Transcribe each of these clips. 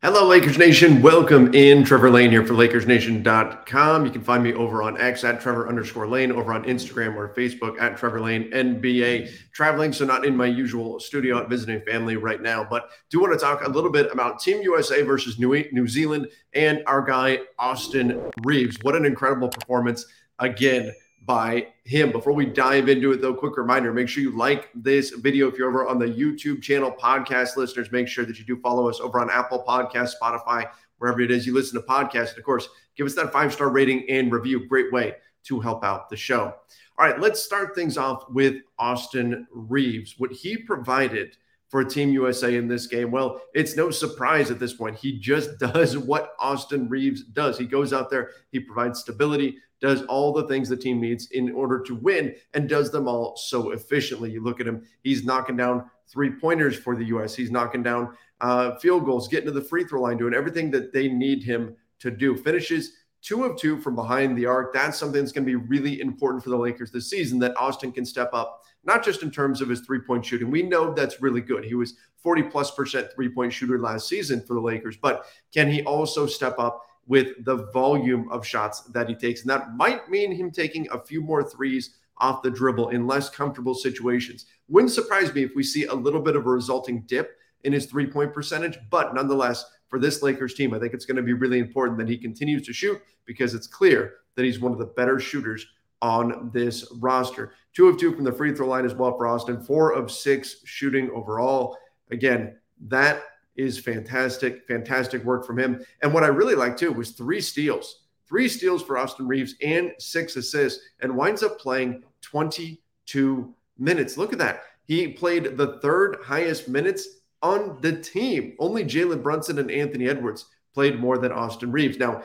Hello, Lakers Nation. Welcome in. Trevor Lane here for LakersNation.com. You can find me over on X at Trevor underscore Lane, over on Instagram or Facebook at Trevor Lane NBA. Traveling, so not in my usual studio, out visiting family right now, but do want to talk a little bit about Team USA versus New Zealand and our guy, Austin Reaves. What an incredible performance again by him. Before we dive into it, though, quick reminder make sure you like this video. If you're over on the YouTube channel, podcast listeners, make sure that you do follow us over on Apple Podcast, Spotify, wherever it is you listen to podcasts. And of course, give us that five star rating and review. Great way to help out the show. All right, let's start things off with Austin Reaves. What he provided for Team USA in this game? Well, it's no surprise at this point. He just does what Austin Reaves does. He goes out there, he provides stability, does all the things the team needs in order to win, and does them all so efficiently. You look at him, he's knocking down three pointers for the US, he's knocking down uh, field goals, getting to the free throw line, doing everything that they need him to do. Finishes two of two from behind the arc. That's something that's going to be really important for the Lakers this season that Austin can step up not just in terms of his three point shooting. We know that's really good. He was 40 plus percent three point shooter last season for the Lakers, but can he also step up with the volume of shots that he takes? And that might mean him taking a few more threes off the dribble in less comfortable situations. Wouldn't surprise me if we see a little bit of a resulting dip in his three point percentage, but nonetheless, for this Lakers team, I think it's going to be really important that he continues to shoot because it's clear that he's one of the better shooters on this roster. Two of two from the free throw line as well for Austin, four of six shooting overall. Again, that is fantastic, fantastic work from him. And what I really like too was three steals, three steals for Austin Reaves and six assists, and winds up playing 22 minutes. Look at that. He played the third highest minutes on the team. Only Jalen Brunson and Anthony Edwards played more than Austin Reaves. Now,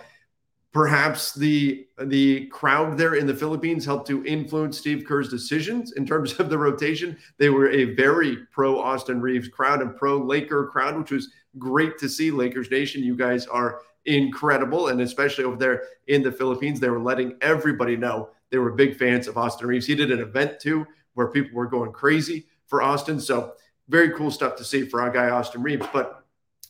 perhaps the the crowd there in the Philippines helped to influence Steve Kerr's decisions in terms of the rotation. They were a very pro Austin Reaves crowd and pro Laker crowd, which was great to see. Lakers Nation, you guys are incredible, and especially over there in the Philippines, they were letting everybody know they were big fans of Austin Reaves. He did an event too where people were going crazy for Austin. So very cool stuff to see for our guy Austin Reaves. but.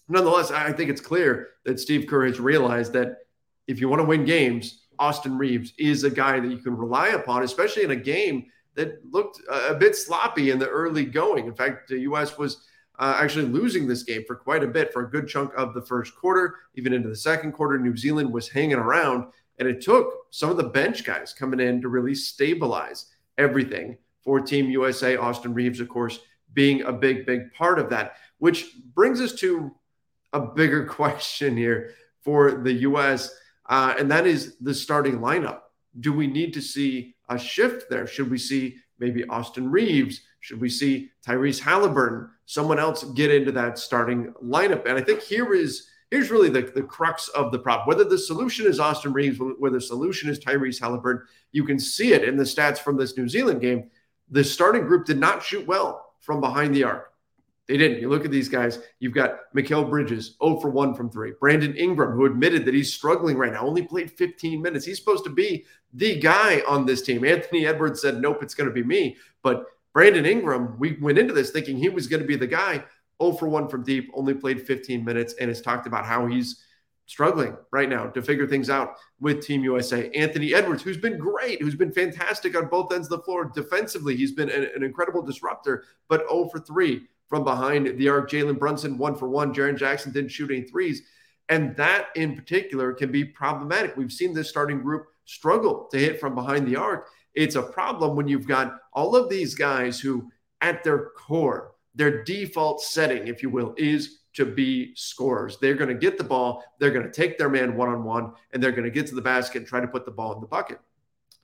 Nonetheless, I think it's clear that Steve Kerr has realized that if you want to win games, Austin Reaves is a guy that you can rely upon, especially in a game that looked a bit sloppy in the early going. In fact, the U.S. was uh, actually losing this game for quite a bit for a good chunk of the first quarter, even into the second quarter. New Zealand was hanging around, and it took some of the bench guys coming in to really stabilize everything for Team USA. Austin Reaves, of course, being a big, big part of that, which brings us to a bigger question here for the U.S uh, and that is the starting lineup. Do we need to see a shift there? Should we see maybe Austin Reaves? Should we see Tyrese Halliburton? Someone else get into that starting lineup? And I think here is here's really the, the crux of the problem. Whether the solution is Austin Reaves, whether the solution is Tyrese Halliburton, you can see it in the stats from this New Zealand game. The starting group did not shoot well from behind the arc. They didn't. You look at these guys. You've got Mikal Bridges, 0 for 1 from three. Brandon Ingram, who admitted that he's struggling right now, only played 15 minutes. He's supposed to be the guy on this team. Anthony Edwards said, Nope, it's going to be me. But Brandon Ingram, we went into this thinking he was going to be the guy. 0 for 1 from deep, only played 15 minutes, and has talked about how he's struggling right now to figure things out with Team USA. Anthony Edwards, who's been great, who's been fantastic on both ends of the floor defensively. He's been an, an incredible disruptor, but 0 for 3 from behind the arc. Jalen Brunson, one for one. Jaren Jackson didn't shoot any threes. And that in particular can be problematic. We've seen this starting group struggle to hit from behind the arc. It's a problem when you've got all of these guys who, at their core, their default setting, if you will, is to be scorers. They're going to get the ball, they're going to take their man one on one, and they're going to get to the basket and try to put the ball in the bucket.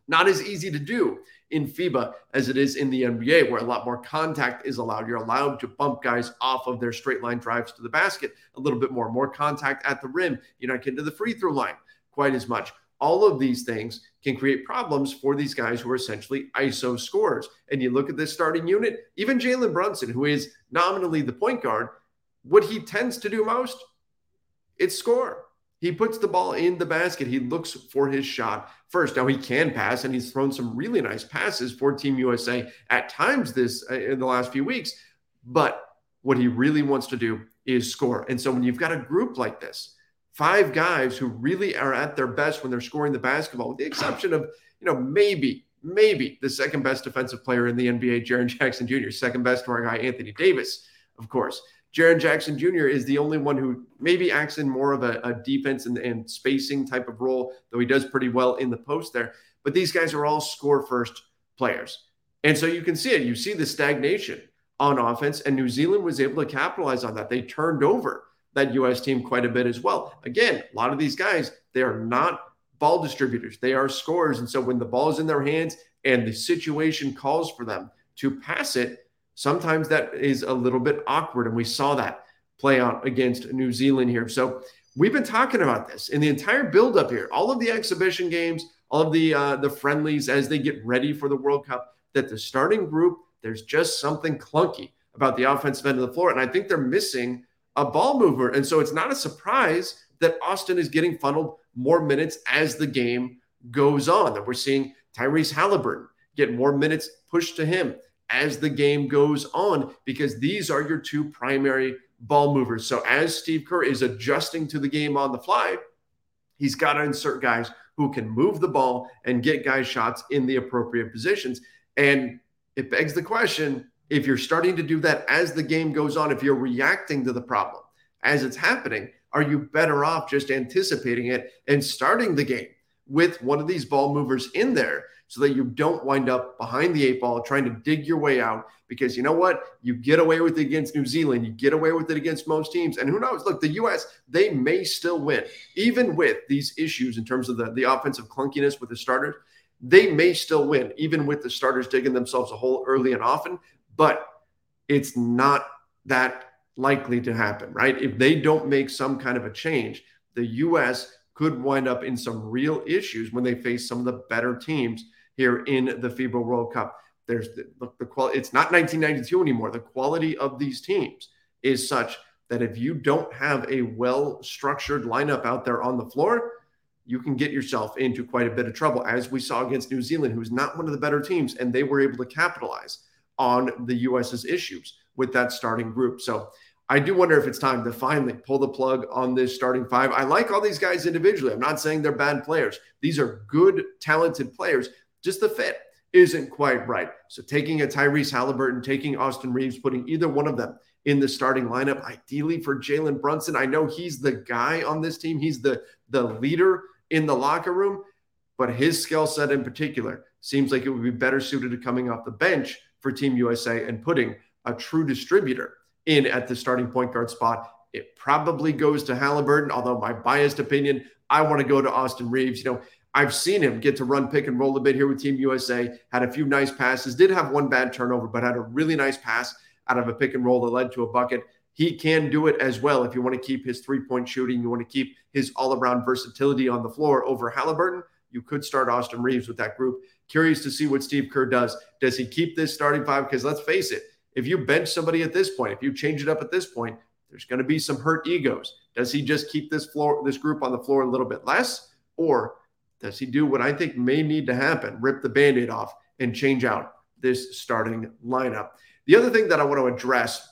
Not as easy to do in FIBA as it is in the NBA, where a lot more contact is allowed. You're allowed to bump guys off of their straight line drives to the basket a little bit more, more contact at the rim. You're not getting to the free throw line quite as much. All of these things can create problems for these guys who are essentially ISO scorers. And you look at this starting unit, even Jalen Brunson, who is nominally the point guard, what he tends to do most, it's score. He puts the ball in the basket. He looks for his shot first. Now he can pass, and he's thrown some really nice passes for Team USA at times this uh, in the last few weeks. But what he really wants to do is score. And so when you've got a group like this, five guys who really are at their best when they're scoring the basketball, with the exception of you know maybe maybe the second best defensive player in the NBA, Jaren Jackson Jr., second best to our guy Anthony Davis, of course. Jaren Jackson Jr. is the only one who maybe acts in more of a, a defense and, and, spacing type of role, though he does pretty well in the post there. But these guys are all score first players. And so you can see it. You see the stagnation on offense, and New Zealand was able to capitalize on that. They turned over that U.S. team quite a bit as well. Again, a lot of these guys, they are not ball distributors, they are scorers. And so when the ball is in their hands and the situation calls for them to pass it, sometimes that is a little bit awkward. And we saw that play out against New Zealand here. So we've been talking about this in the entire buildup here, all of the exhibition games, all of the uh, the friendlies as they get ready for the World Cup, that the starting group, there's just something clunky about the offensive end of the floor. And I think they're missing a ball mover. And so it's not a surprise that Austin is getting funneled more minutes as the game goes on. That we're seeing Tyrese Halliburton get more minutes pushed to him as the game goes on because these are your two primary ball movers. So as Steve Kerr is adjusting to the game on the fly, he's got to insert guys who can move the ball and get guys shots in the appropriate positions. And it begs the question if you're starting to do that as the game goes on, if you're reacting to the problem as it's happening, are you better off just anticipating it and starting the game with one of these ball movers in there so that you don't wind up behind the eight ball trying to dig your way out. Because you know what? You get away with it against New Zealand, you get away with it against most teams. And who knows? Look, the U.S., they may still win, even with these issues in terms of the, the offensive clunkiness with the starters. They may still win, even with the starters digging themselves a hole early and often. But it's not that likely to happen, right? If they don't make some kind of a change, the U.S. could wind up in some real issues when they face some of the better teams here in the FIBA World Cup. There's the, the, quality, it's not 1992 anymore. The quality of these teams is such that if you don't have a well structured lineup out there on the floor, you can get yourself into quite a bit of trouble, as we saw against New Zealand, who's not one of the better teams, and they were able to capitalize on the US's issues with that starting group. So I do wonder if it's time to finally pull the plug on this starting five. I like all these guys individually. I'm not saying they're bad players. These are good, talented players. Just the fit isn't quite right. So taking a Tyrese Halliburton, taking Austin Reaves, putting either one of them in the starting lineup, ideally for Jalen Brunson. I know he's the guy on this team. He's the the leader in the locker room, but his skill set in particular seems like it would be better suited to coming off the bench for Team USA and putting a true distributor in at the starting point guard spot. It probably goes to Halliburton, although my biased opinion, I want to go to Austin Reaves. You know, I've seen him get to run pick and roll a bit here with Team USA. Had a few nice passes, did have one bad turnover, but had a really nice pass out of a pick and roll that led to a bucket. He can do it as well if you want to keep his three point shooting, you want to keep his all around versatility on the floor over Halliburton. You could start Austin Reaves with that group. Curious to see what Steve Kerr does. Does he keep this starting five? Because let's face it, if you bench somebody at this point, if you change it up at this point, there's going to be some hurt egos. Does he just keep this floor, this group on the floor a little bit less, or does he do what I think may need to happen? Rip the band aid off and change out this starting lineup. The other thing that I want to address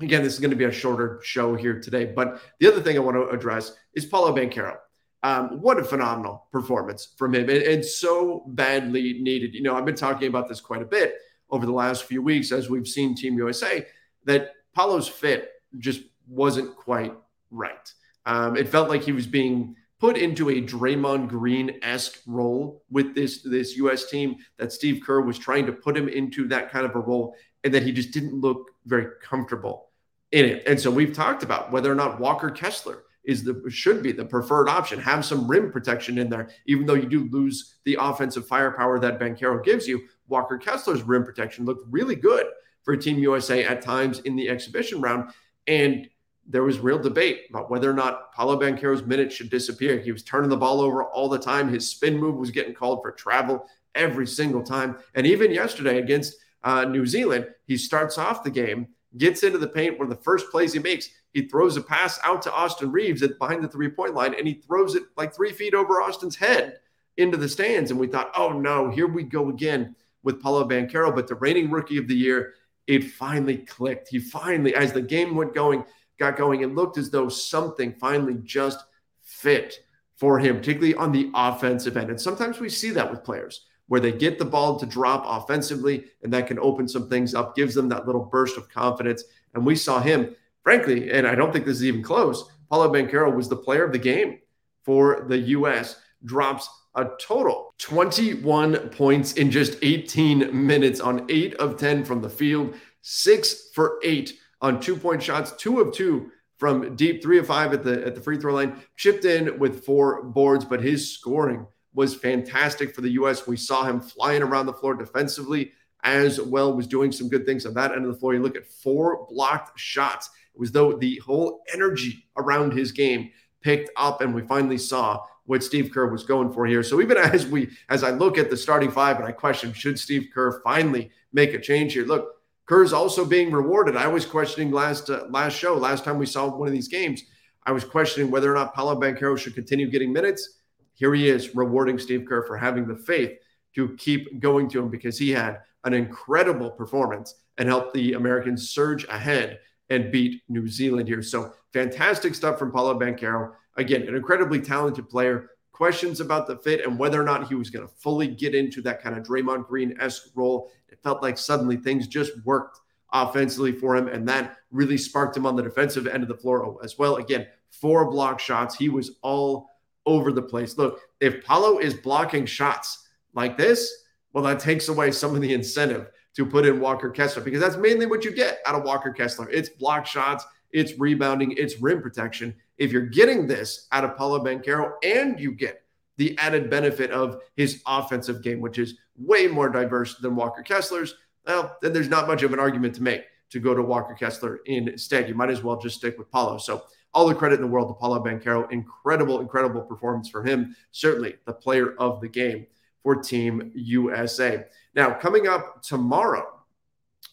again, this is going to be a shorter show here today. But the other thing I want to address is Paolo Banchero. Um, what a phenomenal performance from him and, and, so badly needed. You know, I've been talking about this quite a bit over the last few weeks as we've seen Team USA that Paolo's fit just wasn't quite right. Um, it felt like he was being put into a Draymond Green esque role with this this U.S. team that Steve Kerr was trying to put him into that kind of a role, and that he just didn't look very comfortable in it. And so we've talked about whether or not Walker Kessler is the should be the preferred option. Have some rim protection in there, even though you do lose the offensive firepower that Banchero gives you. Walker Kessler's rim protection looked really good for Team USA at times in the exhibition round, and there was real debate about whether or not Paolo Banchero's minutes should disappear. He was turning the ball over all the time. His spin move was getting called for travel every single time. And even yesterday against uh, New Zealand, he starts off the game, gets into the paint. One of the first plays he makes, he throws a pass out to Austin Reaves at behind the three point line, and he throws it like three feet over Austin's head into the stands. And we thought, oh no, here we go again with Paolo Banchero. But the reigning rookie of the year, it finally clicked. He finally, as the game went going, got going, it looked as though something finally just fit for him, particularly on the offensive end. And sometimes we see that with players where they get the ball to drop offensively, and that can open some things up, gives them that little burst of confidence. And we saw him, frankly, and I don't think this is even close. Paolo Banchero was the player of the game for the U.S. Drops a total 21 points in just 18 minutes on eight of 10 from the field, six for eight on two point shots, two of two from deep, three of five at the at the free throw line, chipped in with four boards, but his scoring was fantastic for the U.S. We saw him flying around the floor defensively as well, was doing some good things on that end of the floor. You look at four blocked shots. It was though the whole energy around his game picked up, and we finally saw what Steve Kerr was going for here. So even as we as I look at the starting five and I question should Steve Kerr finally make a change here? Look, Kerr's also being rewarded. I was questioning last uh, last show, last time we saw one of these games, I was questioning whether or not Paolo Banchero should continue getting minutes. Here he is rewarding Steve Kerr for having the faith to keep going to him because he had an incredible performance and helped the Americans surge ahead and beat New Zealand here. So fantastic stuff from Paolo Banchero. Again, an incredibly talented player. Questions about the fit and whether or not he was going to fully get into that kind of Draymond Green esque role it felt like suddenly things just worked offensively for him, and that really sparked him on the defensive end of the floor as well. Again, four block shots. He was all over the place. Look, if Paolo is blocking shots like this, well, that takes away some of the incentive to put in Walker Kessler because that's mainly what you get out of Walker Kessler. It's block shots, it's rebounding, it's rim protection. If you're getting this out of Paolo Banchero and you get the added benefit of his offensive game, which is way more diverse than Walker Kessler's, well, then there's not much of an argument to make to go to Walker Kessler instead. You might as well just stick with Paolo. So all the credit in the world to Paolo Banchero. Incredible, incredible performance for him. Certainly the player of the game for Team USA. Now, coming up tomorrow,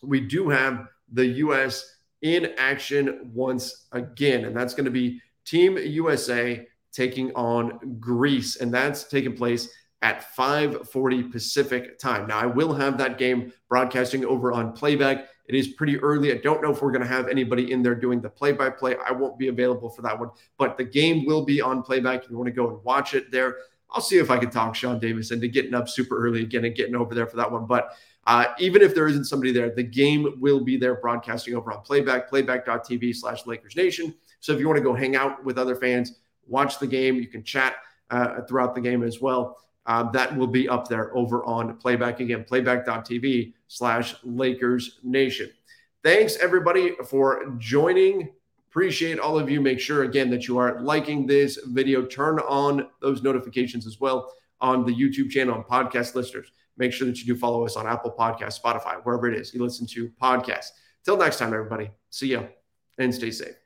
we do have the U.S. in action once again, and that's going to be Team USA taking on Greece, and that's taking place at 5:40 Pacific time. Now, I will have that game broadcasting over on playback. It is pretty early. I don't know if we're going to have anybody in there doing the play-by-play. I won't be available for that one, but the game will be on playback. If you want to go and watch it there, I'll see if I can talk Sean Davis into getting up super early again and getting over there for that one. But uh, even if there isn't somebody there, the game will be there broadcasting over on playback, playback.tv slash Lakers Nation. So if you want to go hang out with other fans, watch the game. You can chat uh, throughout the game as well. Uh, that will be up there over on playback again, playback.tv slash Lakers Nation. Thanks everybody for joining. Appreciate all of you. Make sure again that you are liking this video. Turn on those notifications as well on the YouTube channel and podcast listeners. Make sure that you do follow us on Apple Podcast, Spotify, wherever it is you listen to podcasts. Till next time, everybody. See you and stay safe.